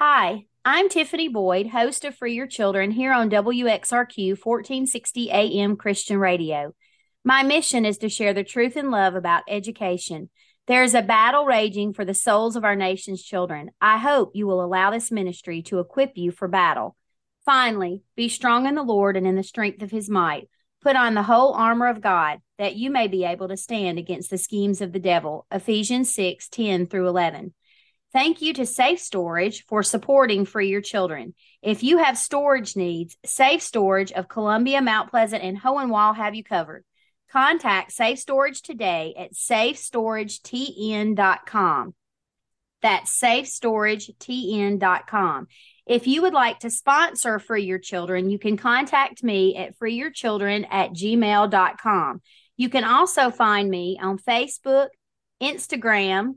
Hi, I'm Tiffany Boyd, host of Free Your Children here on WXRQ 1460 AM Christian Radio. My mission is to share the truth and love about education. There is a battle raging for the souls of our nation's children. I hope you will allow this ministry to equip you for battle. Finally, be strong in the Lord and in the strength of his might. Put on the whole armor of God, that you may be able to stand against the schemes of the devil. Ephesians 6 10 through 11. Thank you to Safe Storage for supporting Free Your Children. If you have storage needs, Safe Storage of Columbia, Mount Pleasant, and Hohenwald have you covered. Contact Safe Storage today at safestoragetn.com. That's safestoragetn.com. If you would like to sponsor Free Your Children, you can contact me at freeyourchildren at gmail.com. You can also find me on Facebook, Instagram,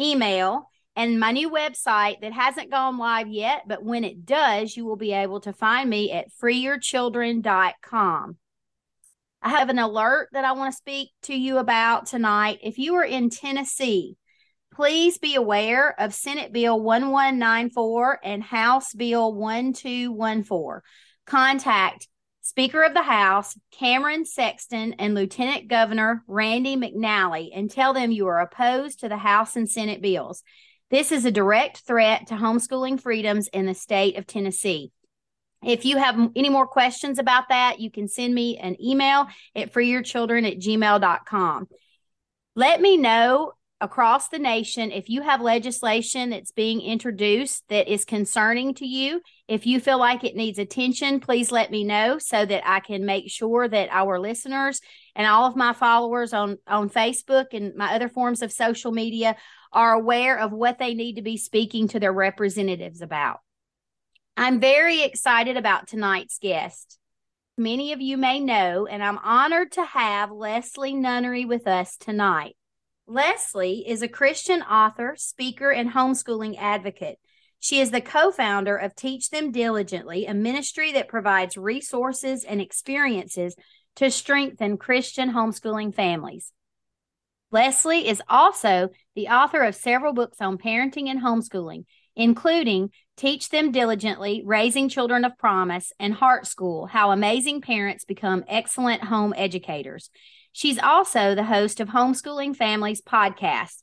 email, and my new website that hasn't gone live yet, but when it does, you will be able to find me at freeyourchildren.com. I have an alert that I want to speak to you about tonight. If you are in Tennessee, please be aware of Senate Bill 1194 and House Bill 1214. Contact Speaker of the House Cameron Sexton and Lieutenant Governor Randy McNally and tell them you are opposed to the House and Senate bills. This is a direct threat to homeschooling freedoms in the state of Tennessee. If you have any more questions about that, you can send me an email at freeyourchildren at gmail.com. Let me know across the nation if you have legislation that's being introduced that is concerning to you. If you feel like it needs attention, please let me know so that I can make sure that our listeners and all of my followers on, on Facebook and my other forms of social media are aware of what they need to be speaking to their representatives about. I'm very excited about tonight's guest. Many of you may know, and I'm honored to have Leslie Nunnery with us tonight. Leslie is a Christian author, speaker, and homeschooling advocate. She is the co founder of Teach Them Diligently, a ministry that provides resources and experiences to strengthen Christian homeschooling families. Leslie is also the author of several books on parenting and homeschooling, including Teach Them Diligently, Raising Children of Promise, and Heart School How Amazing Parents Become Excellent Home Educators. She's also the host of Homeschooling Families podcast.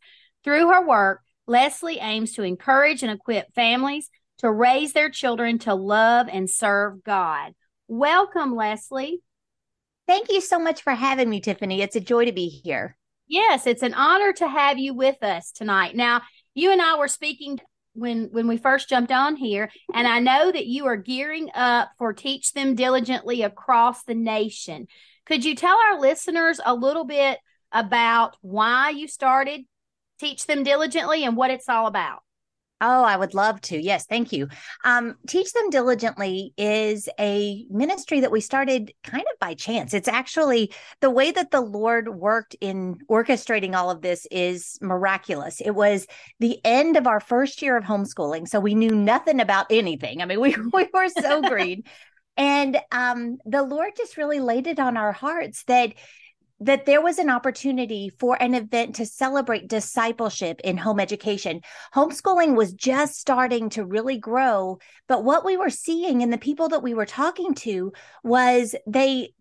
Through her work, Leslie aims to encourage and equip families to raise their children to love and serve God. Welcome, Leslie. Thank you so much for having me, Tiffany. It's a joy to be here. Yes, it's an honor to have you with us tonight. Now, you and I were speaking when when we first jumped on here, and I know that you are gearing up for Teach Them Diligently across the nation. Could you tell our listeners a little bit about why you started Teach Them Diligently and what it's all about? Oh, I would love to. Yes, thank you. Um, Teach Them Diligently is a ministry that we started kind of by chance. It's actually the way that the Lord worked in orchestrating all of this is miraculous. It was the end of our first year of homeschooling. So we knew nothing about anything. I mean, we, we were so green. And um, the Lord just really laid it on our hearts that that there was an opportunity for an event to celebrate discipleship in home education. Homeschooling was just starting to really grow, but what we were seeing and the people that we were talking to was they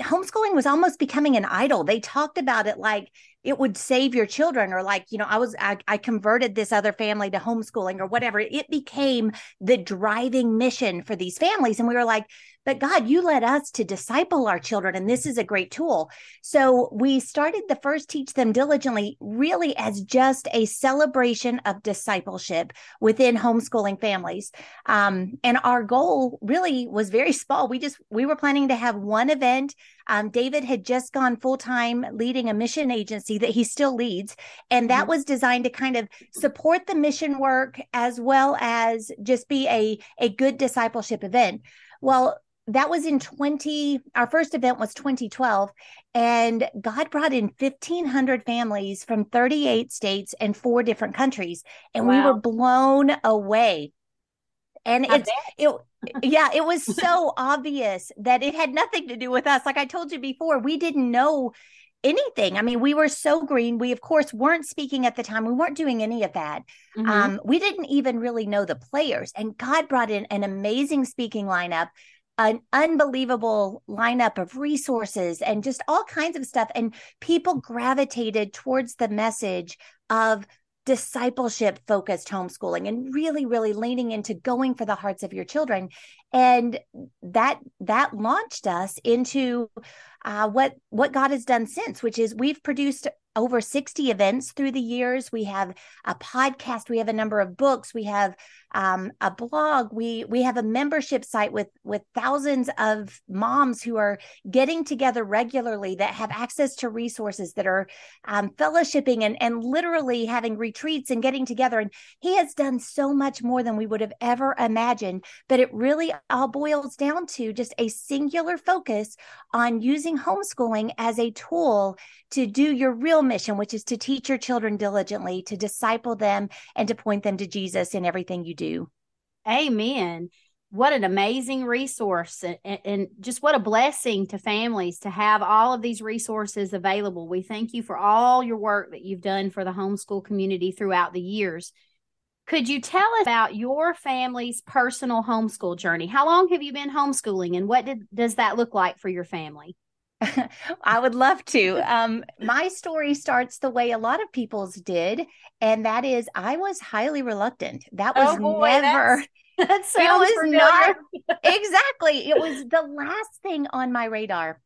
homeschooling was almost becoming an idol. They talked about it like it would save your children or like you know i was I, I, converted this other family to homeschooling or whatever. It became the driving mission for these families. And we were like but god you led us to disciple our children and this is a great tool. So we started the first teach them diligently really as just a celebration of discipleship within homeschooling families. Um, and our goal really was very small. We just we were planning to have one event um, David had just gone full time leading a mission agency that he still leads. And that mm-hmm. was designed to kind of support the mission work as well as just be a, a good discipleship event. Well, that was in 20 our first event was 2012 and god brought in 1500 families from 38 states and four different countries and wow. we were blown away and it's it yeah it was so obvious that it had nothing to do with us like i told you before we didn't know anything. I mean, we were so green. We, of course, weren't speaking at the time. We weren't doing any of that. Mm-hmm. Um, we didn't even really know the players. And God brought in an amazing speaking lineup, an unbelievable lineup of resources, and just all kinds of stuff. And people gravitated towards the message of discipleship focused homeschooling and really really leaning into going for the hearts of your children and that that launched us into uh, what what God has done since, which is we've produced over 60 events through the years. We have a podcast, we have a number of books, we have um, a blog, we we have a membership site with with thousands of moms who are getting together regularly that have access to resources that are um, fellowshipping and and literally having retreats and getting together. And he has done so much more than we would have ever imagined. But it really all boils down to just a singular focus on using homeschooling as a tool to do your real mission, which is to teach your children diligently, to disciple them, and to point them to Jesus in everything you do. Amen. What an amazing resource and, and, just what a blessing to families to have all of these resources available. We thank you for all your work that you've done for the homeschool community throughout the years. Could you tell us about your family's personal homeschool journey? How long have you been homeschooling and what did, does that look like for your family? I would love to. Um, my story starts the way a lot of people's did, and that is I was highly reluctant. That was oh boy, never. That sounds it was familiar. not exactly. It was the last thing on my radar.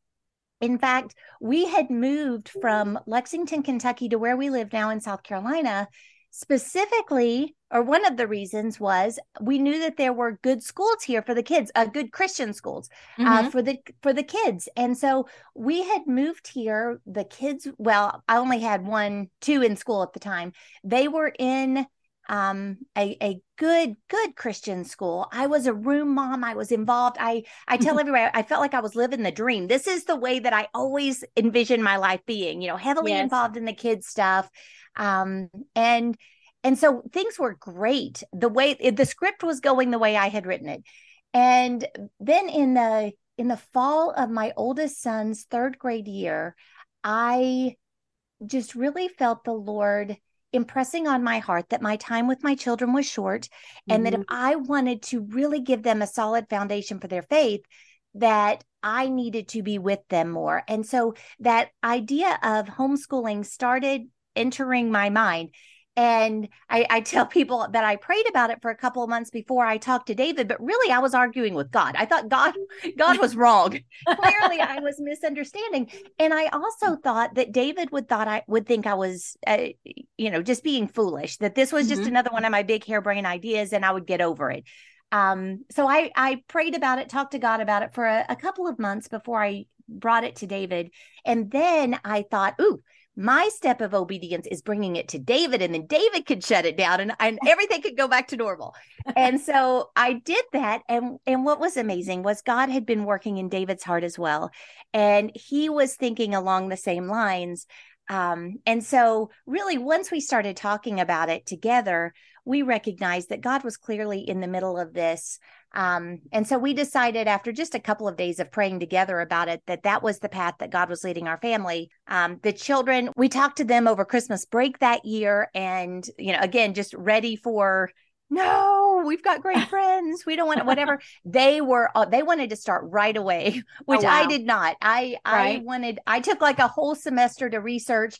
In fact, we had moved from Lexington, Kentucky to where we live now in South Carolina specifically or one of the reasons was we knew that there were good schools here for the kids uh, good christian schools uh, mm-hmm. uh, for the for the kids and so we had moved here the kids well i only had one two in school at the time they were in um, a, a good good christian school. I was a room mom. I was involved. I i tell everybody i felt like i was living the dream. This is the way that i always envisioned my life being you know heavily yes. involved in the kids stuff. Um, and and so things were great. The way the script was going the way i had written it. And then in the in the fall of my oldest son's third grade year i just really felt the lord impressing on my heart that my time with my children was short mm-hmm. and that if mm-hmm. i wanted to really give them a solid foundation for their faith that I needed to be with them more. And so that idea of homeschooling started entering my mind. And I, I, tell people that I prayed about it for a couple of months before I talked to David, but really I was arguing with God. I thought God, God was wrong. Clearly, I was misunderstanding, and I also thought that David would thought I would think I was, uh, you know, just being foolish. That this was just mm-hmm. another one of my big harebrained ideas, and I would get over it. Um, so I I prayed about it, talked to God about it for a, a couple of months before I brought it to David, and then I thought, ooh my step of obedience is bringing it to David, and then David could shut it down and, and everything could go back to normal. and so I did that. And, and what was amazing was God had been working in David's heart as well. And he was thinking along the same lines. Um, and so, really, once we started talking about it together, we recognized that God was clearly in the middle of this um, and so we decided after just a couple of days of praying together about it that that was the path that God was leading our family. Um, the children, we talked to them over Christmas break that year, and you know, again, just ready for no, we've got great friends. We don't want whatever. they were, uh, they wanted to start right away, which oh, wow. I did not. I right. I wanted. I took like a whole semester to research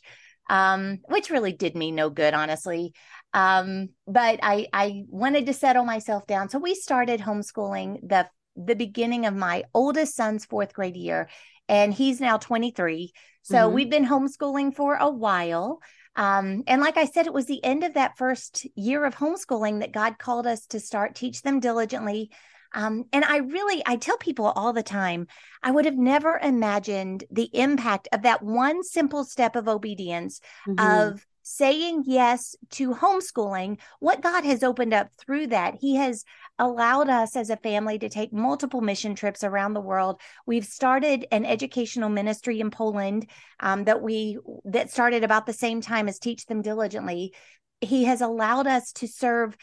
um, which really did me no good, honestly. Um, but I I wanted to settle myself down, so we started homeschooling the the beginning of my oldest son's fourth grade year, and he's now 23. So mm-hmm. we've been homeschooling for a while. Um, and like I said, it was the end of that first year of homeschooling that God called us to start teach them diligently um, and I really, I tell people all the time, I would have never imagined the impact of that one simple step of obedience mm-hmm. of saying yes to homeschooling, what God has opened up through that. He has allowed us as a family to take multiple mission trips around the world. We've started an educational ministry in Poland um, that we that started about the same time as Teach Them Diligently. He has allowed us to serve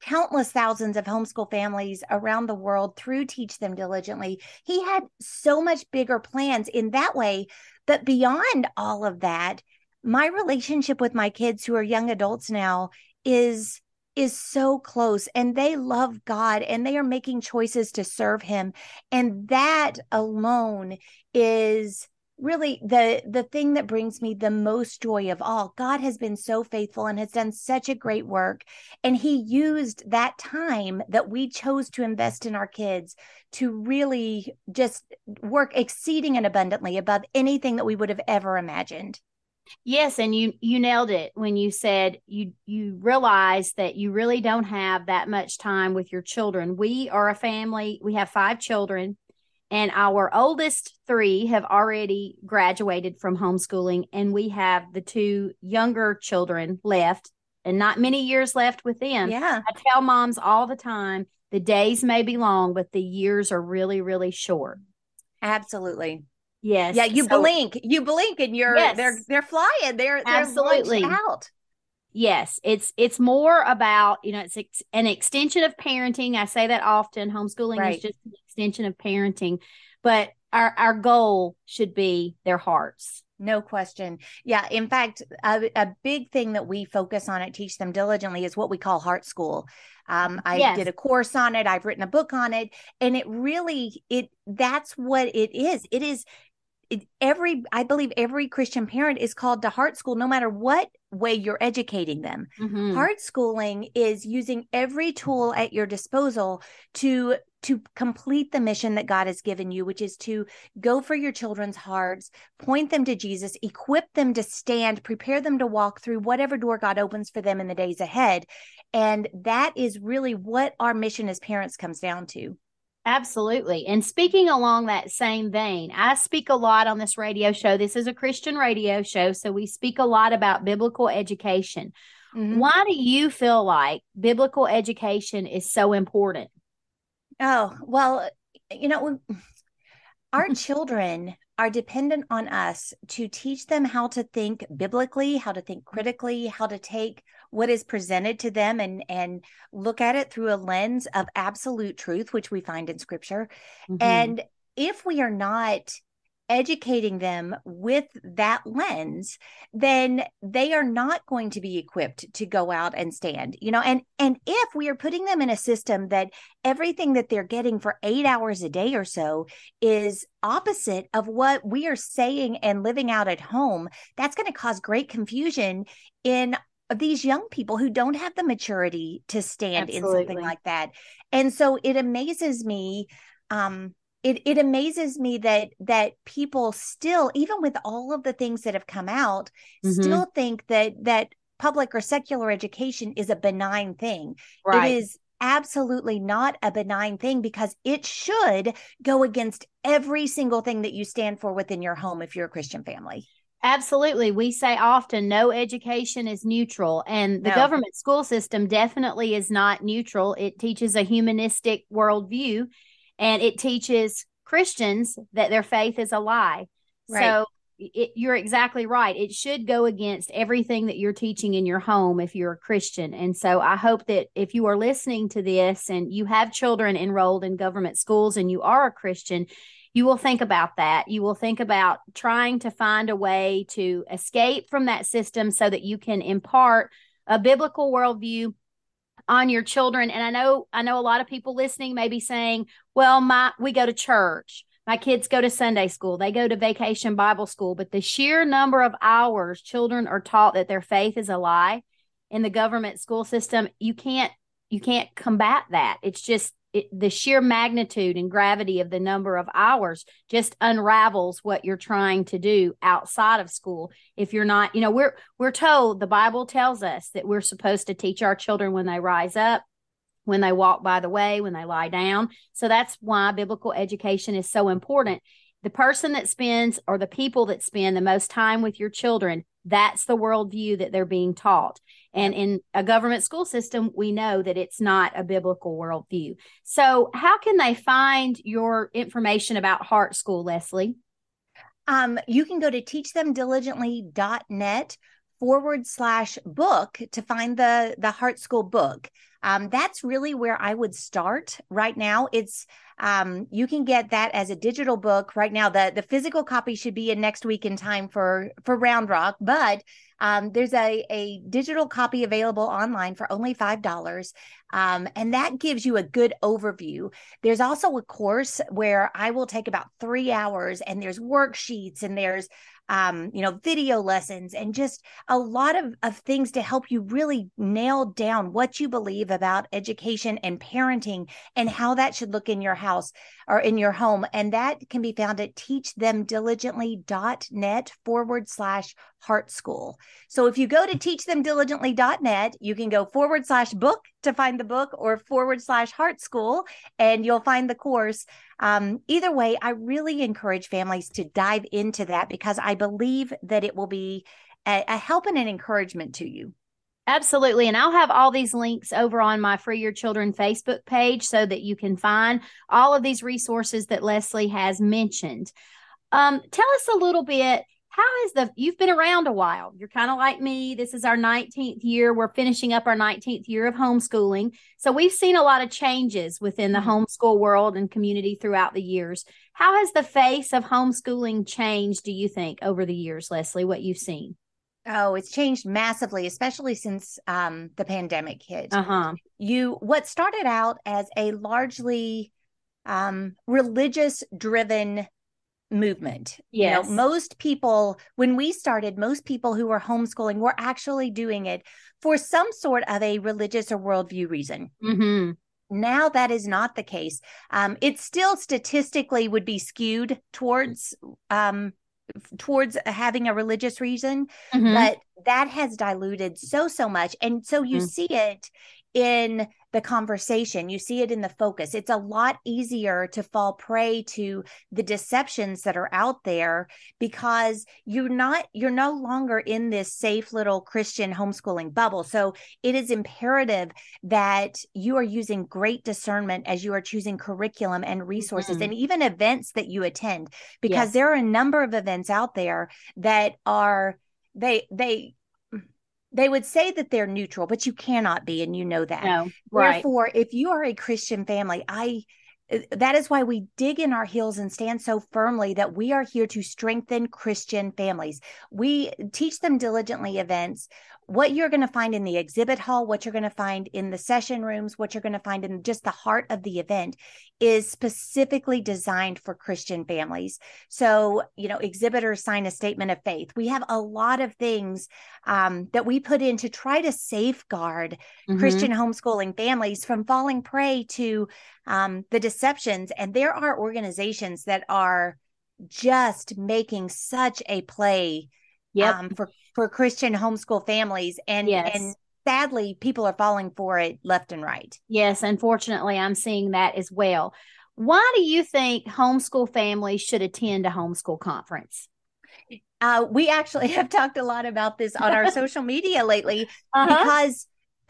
countless thousands of homeschool families around the world through Teach Them Diligently. He had so much bigger plans in that way. But beyond all of that, my relationship with my kids who are young adults now is is so close and they love God and they are making choices to serve him and that alone is really the the thing that brings me the most joy of all. God has been so faithful and has done such a great work and he used that time that we chose to invest in our kids to really just work exceeding and abundantly above anything that we would have ever imagined yes and you you nailed it when you said you you realize that you really don't have that much time with your children. We are a family we have five children and our oldest three have already graduated from homeschooling and we have the two younger children left and not many years left with them. Yeah. I tell moms all the time the days may be long but the years are really really short. Absolutely yes yeah you so, blink you blink and you're yes, they're they're flying they're absolutely they're out yes it's it's more about you know it's ex- an extension of parenting i say that often homeschooling right. is just an extension of parenting but our our goal should be their hearts no question. Yeah. In fact, a, a, big thing that we focus on at Teach Them Diligently is what we call Heart School. Um, I yes. did a course on it. I've written a book on it, and it really it that's what it is. It is every i believe every christian parent is called to heart school no matter what way you're educating them. Mm-hmm. heart schooling is using every tool at your disposal to to complete the mission that god has given you which is to go for your children's hearts point them to jesus equip them to stand prepare them to walk through whatever door god opens for them in the days ahead. And that is really what our mission as parents comes down to Absolutely. And speaking along that same vein, I speak a lot on this radio show. This is a Christian radio show, so we speak a lot about biblical education. Mm-hmm. Why do you feel like biblical education is so important? Oh, well, you know, our children are dependent on us to teach them how to think biblically, how to think critically, how to take what is presented to them and and look at it through a lens of absolute truth, which we find in scripture. Mm-hmm. And if we are not educating them with that lens then they are not going to be equipped to go out and stand you know and and if we are putting them in a system that everything that they're getting for 8 hours a day or so is opposite of what we are saying and living out at home that's going to cause great confusion in these young people who don't have the maturity to stand Absolutely. in something like that and so it amazes me um it it amazes me that that people still even with all of the things that have come out mm-hmm. still think that that public or secular education is a benign thing right. it is absolutely not a benign thing because it should go against every single thing that you stand for within your home if you're a christian family Absolutely. We say often no education is neutral, and the no. government school system definitely is not neutral. It teaches a humanistic worldview and it teaches Christians that their faith is a lie. Right. So it, you're exactly right. It should go against everything that you're teaching in your home if you're a Christian. And so I hope that if you are listening to this and you have children enrolled in government schools and you are a Christian, you will think about that. You will think about trying to find a way to escape from that system so that you can impart a biblical worldview on your children. And i know i know a lot of people listening may be saying well my we go to church. My kids go to sunday school. They go to vacation bible school. But the sheer number of hours children are taught that their faith is a lie in the government school system you can't you can't combat that. It's just it, the sheer magnitude and gravity of the number of hours just unravels what you're trying to do outside of school. If you're not you know we're we're told the bible tells us that we're supposed to teach our children when they rise up when they walk by the way when they lie down. So that's why biblical education is so important. The person that spends or the people that spend the most time with your children that's the worldview that they're being taught and in a government school system, we know that it's not a biblical worldview. So, how can they find your information about Heart School, Leslie? Um, you can go to teachthemdiligently.net forward slash book to find the the heart school book um, that's really where i would start right now it's um, you can get that as a digital book right now the the physical copy should be in next week in time for for round rock but um, there's a, a digital copy available online for only $5. Um, and that gives you a good overview. There's also a course where I will take about three hours and there's worksheets and there's um, you know, video lessons and just a lot of, of things to help you really nail down what you believe about education and parenting and how that should look in your house or in your home. And that can be found at teachthemdiligently.net forward slash heart school. So if you go to teachthemdiligently.net, you can go forward slash book to find the book or forward slash heart school and you'll find the course. Um, either way, I really encourage families to dive into that because I believe that it will be a, a help and an encouragement to you. Absolutely. And I'll have all these links over on my Free Your Children Facebook page so that you can find all of these resources that Leslie has mentioned. Um, tell us a little bit how is the you've been around a while you're kind of like me this is our 19th year we're finishing up our 19th year of homeschooling so we've seen a lot of changes within the mm-hmm. homeschool world and community throughout the years how has the face of homeschooling changed do you think over the years leslie what you've seen Oh, it's changed massively, especially since um, the pandemic hit. Uh-huh. You what started out as a largely um, religious driven movement. Yes. You know, most people, when we started, most people who were homeschooling were actually doing it for some sort of a religious or worldview reason. Mm-hmm. Now that is not the case. Um, it still statistically would be skewed towards um, towards having a religious reason, mm-hmm. but that has diluted so so much, and so you mm-hmm. see it in the conversation. You see it in the focus. It's a lot easier to fall prey to the deceptions that are out there because you're not, you're no longer in this safe little Christian homeschooling bubble. So it is imperative that you are using great discernment as you are choosing curriculum and resources mm-hmm. and even events that you attend because yes. there are a number of events out there that are they they they would say that they're neutral, but you cannot be, and you know that. No, right. Therefore, if you are a Christian family, I that is why we dig in our heels and stand so firmly that we are here to strengthen Christian families. We teach them diligently events what you're going to find in the exhibit hall, what you're going to find in the session rooms, what you're going to find in just the heart of the event is specifically designed for Christian families. So, you know, exhibitors sign a statement of faith. We have a lot of things um, that we put in to try to safeguard mm-hmm. Christian homeschooling families from falling prey to um, the deceptions. And there are organizations that are just making such a play yep. um, for for Christian homeschool families, and yes. and sadly, people are falling for it left and right. Yes, unfortunately, I'm seeing that as well. Why do you think homeschool families should attend a homeschool conference? Uh, we actually have talked a lot about this on our social media lately uh-huh. because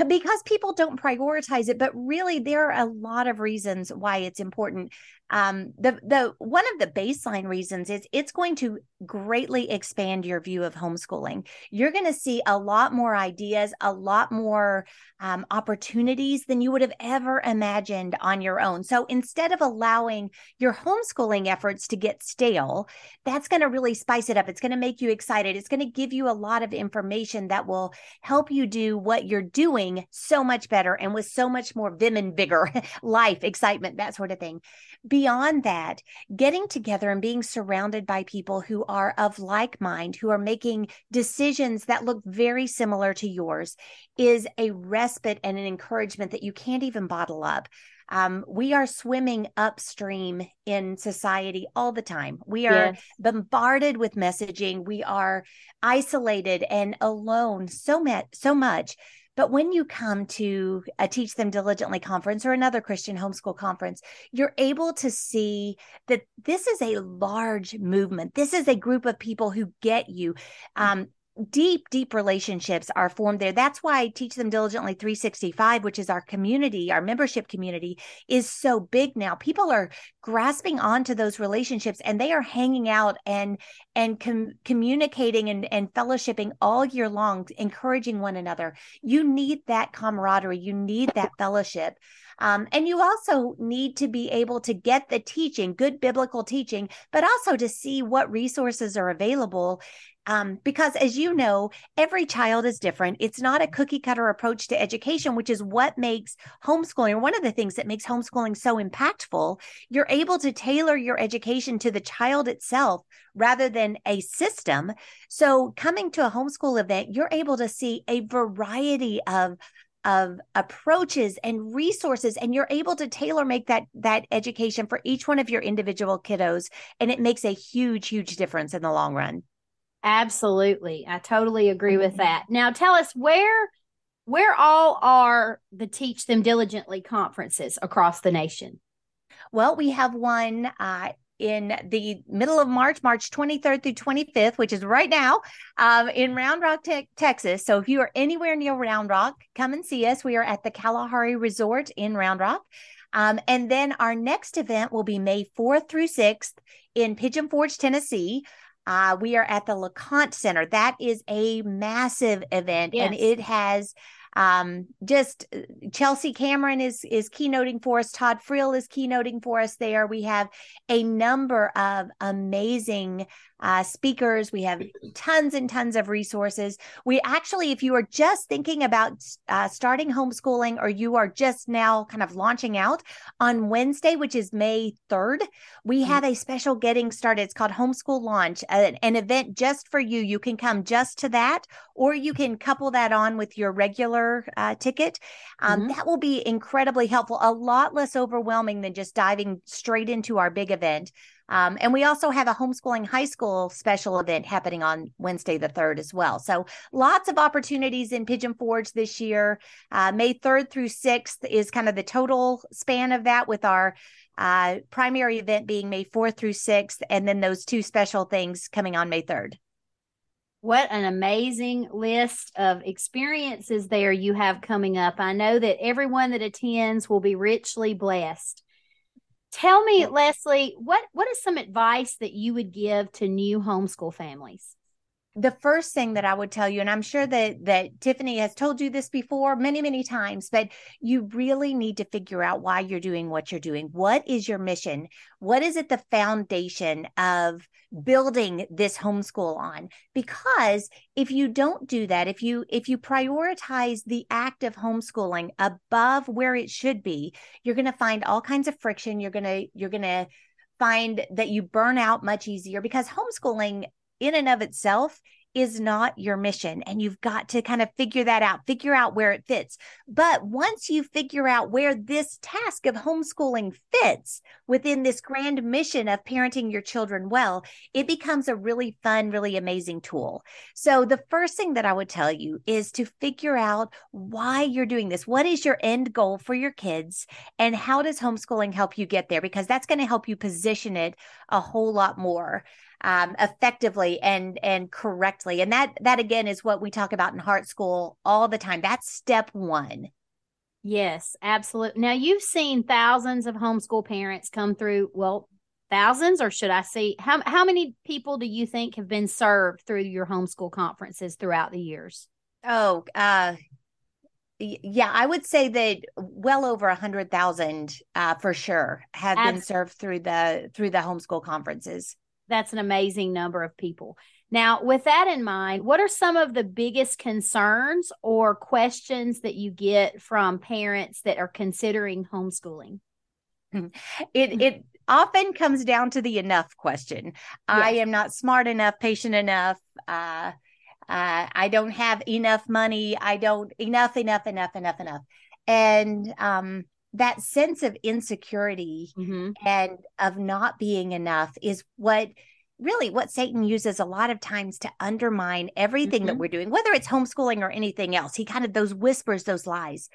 because people don't prioritize it but really there are a lot of reasons why it's important um, the the one of the baseline reasons is it's going to greatly expand your view of homeschooling. You're going to see a lot more ideas, a lot more um, opportunities than you would have ever imagined on your own. So instead of allowing your homeschooling efforts to get stale, that's going to really spice it up. It's going to make you excited. It's going to give you a lot of information that will help you do what you're doing so much better and with so much more vim and vigor, life, excitement, that sort of thing beyond that, getting together and being surrounded by people who are of like mind, who are making decisions that look very similar to yours, is a respite and an encouragement that you can't even bottle up. Um, we are swimming upstream in society all the time. We are yes. bombarded with messaging. We are isolated and alone so much, so much but when you come to a Teach Them Diligently conference or another Christian homeschool conference, you're able to see that this is a large movement. This is a group of people who get you. Um, deep, deep relationships are formed there. That's why I Teach Them Diligently 365, which is our community, our membership community, is so big now. People are grasping onto those relationships and they are hanging out and and com- communicating and, and fellowshipping all year long, encouraging one another. You need that camaraderie, you need that fellowship. Um, and you also need to be able to get the teaching, good biblical teaching, but also to see what resources are available um, because as you know, every child is different. It's not a cookie cutter approach to education, which is what makes homeschooling, or one of the things that makes homeschooling so impactful. You're able to tailor your education to the child itself rather than a system. So, coming to a homeschool event, you're able to see a variety of of approaches and resources and you're able to tailor make that that education for each one of your individual kiddos and it makes a huge huge difference in the long run Absolutely. I totally agree with mm-hmm. that. Now tell us where where all are the Teach Them Diligently conferences across the nation? Well, we have one uh, in the middle of March, March 23rd through 25th, which is right now um, in Round Rock, te- Texas. So if you are anywhere near Round Rock, come and see us. We are at the Kalahari Resort in Round Rock. Um, and then our next event will be May 4th through 6th in Pigeon Forge, Tennessee. Uh, we are at the LeConte Center. That is a massive event, yes. and it has um, just uh, Chelsea Cameron is is keynoting for us. Todd Friel is keynoting for us there. We have a number of amazing uh, speakers. We have tons and tons of resources. We actually, if you are just thinking about uh, starting homeschooling or you are just now kind of launching out on Wednesday, which is May 3rd, we mm-hmm. have a special getting started. It's called Homeschool Launch, an, an event just for you. You can come just to that, or you can couple that on with your regular uh, ticket. Um, mm-hmm. That will be incredibly helpful, a lot less overwhelming than just diving straight into our big event. Um, and we also have a homeschooling high school special event happening on Wednesday the 3rd as well. So lots of opportunities in Pigeon Forge this year. Uh, May 3rd through 6th is kind of the total span of that, with our uh, primary event being May 4th through 6th, and then those two special things coming on May 3rd. What an amazing list of experiences there you have coming up. I know that everyone that attends will be richly blessed. Tell me, Leslie, what what is some advice that you would give to new homeschool families? The first thing that I would tell you, and I'm sure that that Tiffany has told you this before many, many times, but you really need to figure out why you're doing what you're doing. What is your mission? What is it the foundation of building this homeschool on? Because if you don't do that, if you if you prioritize the act of homeschooling above where it should be, you're going to find all kinds of friction. You're going to you're going to find that you burn out much easier because homeschooling in and of itself is not your mission. And you've got to kind of figure that out, figure out where it fits. But once you figure out where this task of homeschooling fits within this grand mission of parenting your children well, it becomes a really fun, really amazing tool. So the first thing that I would tell you is to figure out why you're doing this. What is your end goal for your kids? And how does homeschooling help you get there? Because that's going to help you position it a whole lot more um, effectively and and correctly. And that that again is what we talk about in heart school all the time. That's step one. Yes absolutely now you've seen thousands of homeschool parents come through well thousands or should i see how, how many people do you think have been served through your homeschool conferences throughout the years? Oh uh yeah, I would say that well over a hundred thousand uh, for sure have Absolutely. been served through the through the homeschool conferences that's an amazing number of people. Now, with that in mind, what are some of the biggest concerns or questions that you get from parents that are considering homeschooling? It it often comes down to the enough question. Yes. I am not smart enough, patient enough. Uh, uh, I don't have enough money. I don't enough, enough, enough, enough, enough. And um, that sense of insecurity mm-hmm. and of not being enough is what really what Satan uses a lot of times to undermine everything mm-hmm. that we're doing, whether it's homeschooling or anything else. He kind of those whispers, those lies.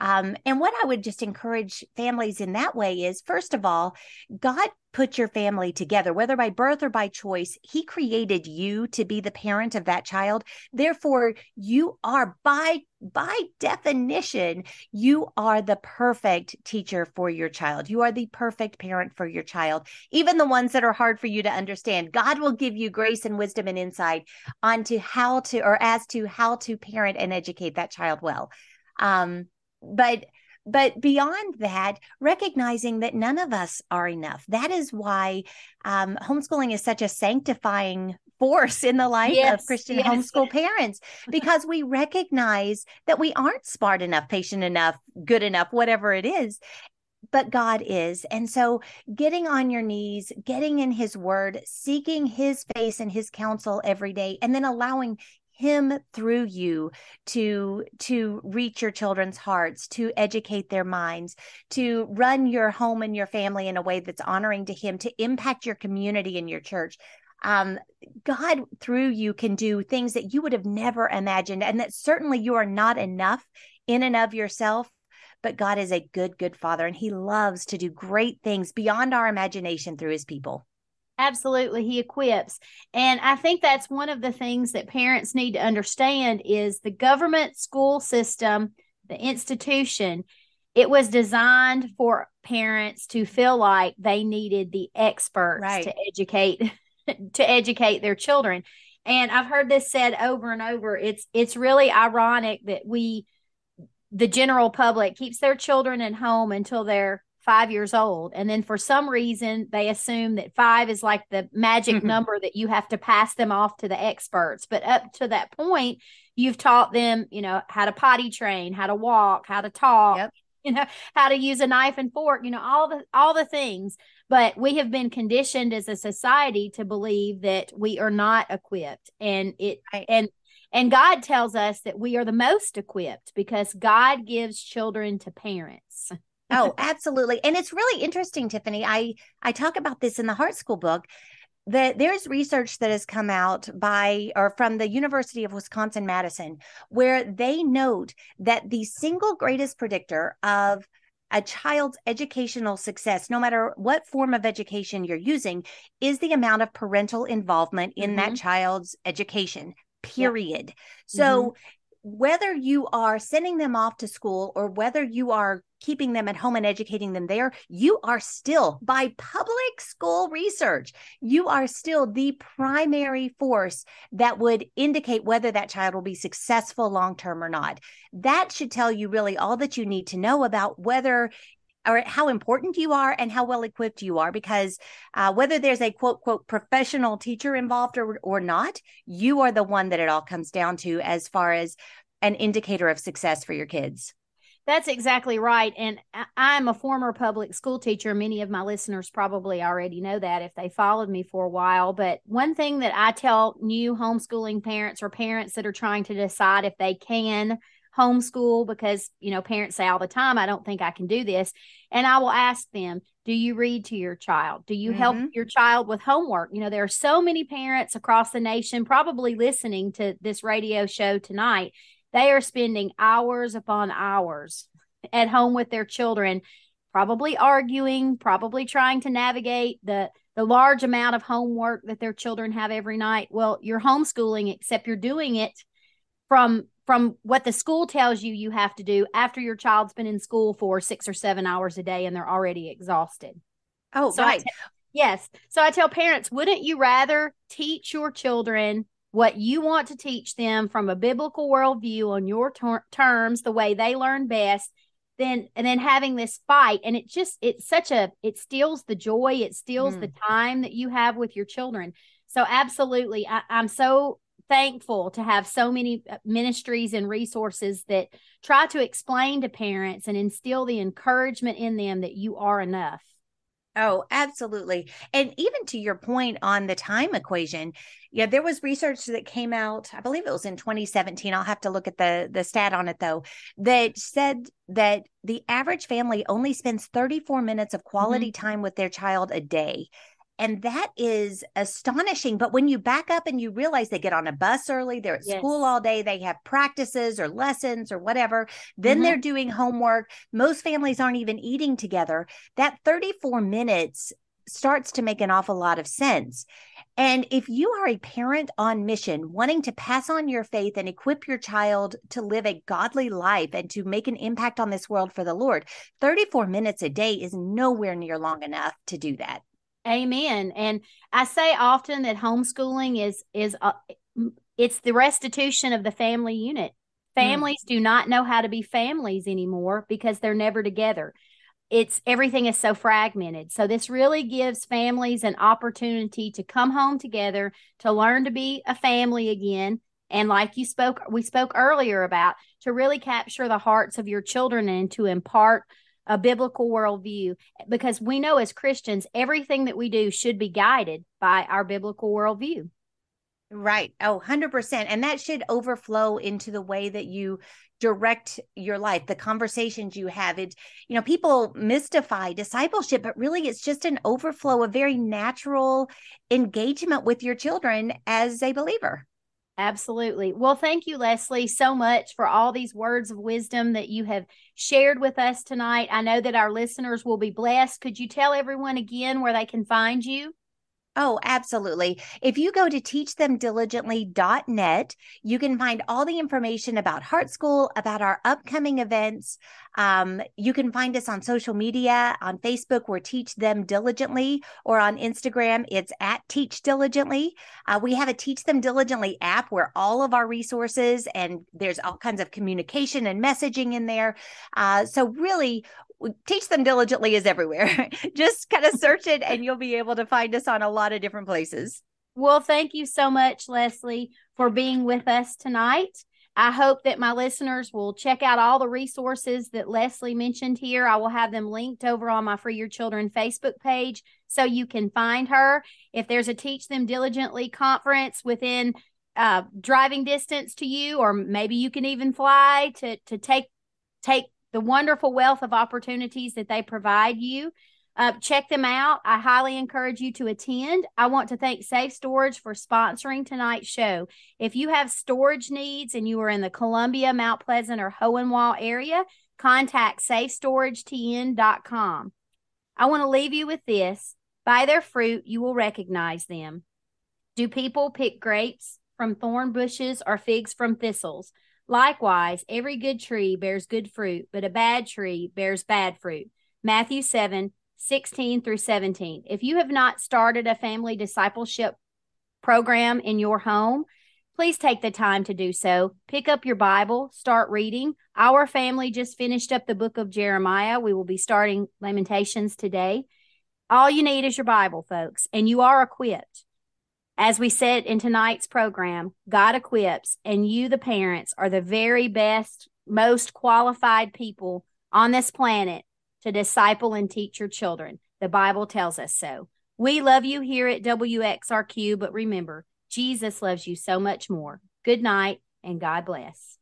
Um, and what I would just encourage families in that way is first of all, God put your family together, whether by birth or by choice. He created you to be the parent of that child. Therefore, you are by by definition, you are the perfect teacher for your child. You are the perfect parent for your child. Even the ones that are hard for you to understand, God will give you grace and wisdom and insight onto how to or as to how to parent and educate that child well. Um, but but beyond that recognizing that none of us are enough that is why um, homeschooling is such a sanctifying force in the life yes, of christian yes. homeschool parents because we recognize that we aren't smart enough patient enough good enough whatever it is but God is. And so getting on your knees, getting in his word, seeking his face and his counsel every day, and then allowing him through you to to reach your children's hearts to educate their minds to run your home and your family in a way that's honoring to him to impact your community and your church. Um, god through you can do things that you would have never imagined and that certainly you are not enough in and of yourself but god is a good good father and he loves to do great things beyond our imagination through his people absolutely he equips and i think that's one of the things that parents need to understand is the government school system the institution it was designed for parents to feel like they needed the experts right. to educate to educate their children and i've heard this said over and over it's it's really ironic that we the general public keeps their children at home until they're five years old. And then for some reason, they assume that five is like the magic mm-hmm. number that you have to pass them off to the experts. But up to that point, you've taught them, you know, how to potty train, how to walk, how to talk. Yep. You know how to use a knife and fork. You know all the all the things, but we have been conditioned as a society to believe that we are not equipped, and it right. and and God tells us that we are the most equipped because God gives children to parents. Oh, absolutely. And it's really interesting, Tiffany. I I talk about this in the Heart School book that there's research that has come out by or from the University of Wisconsin Madison where they note that the single greatest predictor of a child's educational success, no matter what form of education you're using, is the amount of parental involvement in mm-hmm. that child's education, period. Yep. So, mm-hmm. Whether you are sending them off to school or whether you are keeping them at home and educating them there, you are still, by public school research, you are still the primary force that would indicate whether that child will be successful long term or not. That should tell you really all that you need to know about whether or how important you are and how well equipped you are because uh, whether there's a quote quote professional teacher involved or, or not you are the one that it all comes down to as far as an indicator of success for your kids that's exactly right. And I'm a former public school teacher. Many of my listeners probably already know that if they followed me for a while. But one thing that I tell new homeschooling parents or parents that are trying to decide if they can homeschool, because, you know, parents say all the time, I don't think I can do this. And I will ask them, do you read to your child? Do you mm-hmm. help your child with homework? You know, there are so many parents across the nation probably listening to this radio show tonight they are spending hours upon hours at home with their children, probably arguing, probably trying to navigate the the large amount of homework that their children have every night. Well, you're homeschooling except you're doing it from from what the school tells you you have to do after your child's been in school for 6 or 7 hours a day and they're already exhausted. Oh, so right. yes. So I tell parents, wouldn't you rather teach your children what you want to teach them from a biblical worldview on your ter- terms, the way they learn best, then and then having this fight, and it just it's such a it steals the joy, it steals mm. the time that you have with your children. So absolutely, I, I'm so thankful to have so many uh, ministries and resources that try to explain to parents and instill the encouragement in them that you are enough. Oh, absolutely. And even to your point on the time equation, yeah, there was research that came out, I believe it was in 2017. I'll have to look at the the stat on it though, that said that the average family only spends 34 minutes of quality mm-hmm. time with their child a day. And that is astonishing. But when you back up and you realize they get on a bus early, they're at yes. school all day, they have practices or lessons or whatever, then mm-hmm. they're doing homework. Most families aren't even eating together. That 34 minutes starts to make an awful lot of sense. And if you are a parent on mission, wanting to pass on your faith and equip your child to live a godly life and to make an impact on this world for the Lord, 34 minutes a day is nowhere near long enough to do that. Amen. And I say often that homeschooling is is uh, it's the restitution of the family unit. Hmm. Families mm. do not know how to be families anymore because they're never together it's everything is so fragmented. So this really gives families an opportunity to come home together, to learn to be a family again. And like you spoke, we spoke earlier about to really capture the hearts of your children and to impart a biblical worldview. Because we know as Christians, everything that we do should be guided by our biblical worldview. Right. Oh, 100%. And that should overflow into the way that you direct your life, the conversations you have. It, you know, people mystify discipleship, but really it's just an overflow of very natural engagement with your children as a believer. Absolutely. Well, thank you, Leslie, so much for all these words of wisdom that you have shared with us tonight. I know that our listeners will be blessed. Could you tell everyone again where they can find you? Oh, absolutely. If you go to teachthemdiligently.net, you can find all the information about Heart School, about our upcoming events. Um, you can find us on social media. On Facebook, we're Teach Them Diligently, or on Instagram, it's at Teach Diligently. Uh, we have a Teach Them Diligently app where all of our resources and there's all kinds of communication and messaging in there. Uh, so, really, teach them diligently is everywhere. Just kind of search it and you'll be able to find us on a lot of different places. Well, thank you so much, Leslie, for being with us tonight. I hope that my listeners will check out all the resources that Leslie mentioned here. I will have them linked over on my Free Your Children Facebook page so you can find her. If there's a Teach Them Diligently conference within uh, driving distance to you, or maybe you can even fly to to take take the wonderful wealth of opportunities that they provide you. Uh, check them out. I highly encourage you to attend. I want to thank Safe Storage for sponsoring tonight's show. If you have storage needs and you are in the Columbia, Mount Pleasant, or Hohenwald area, contact safestoragetn.com. I want to leave you with this by their fruit, you will recognize them. Do people pick grapes from thorn bushes or figs from thistles? Likewise, every good tree bears good fruit, but a bad tree bears bad fruit. Matthew 7 16 through 17. If you have not started a family discipleship program in your home, please take the time to do so. Pick up your Bible, start reading. Our family just finished up the book of Jeremiah. We will be starting Lamentations today. All you need is your Bible, folks, and you are equipped. As we said in tonight's program, God equips, and you, the parents, are the very best, most qualified people on this planet to disciple and teach your children. The Bible tells us so. We love you here at WXRQ, but remember, Jesus loves you so much more. Good night and God bless.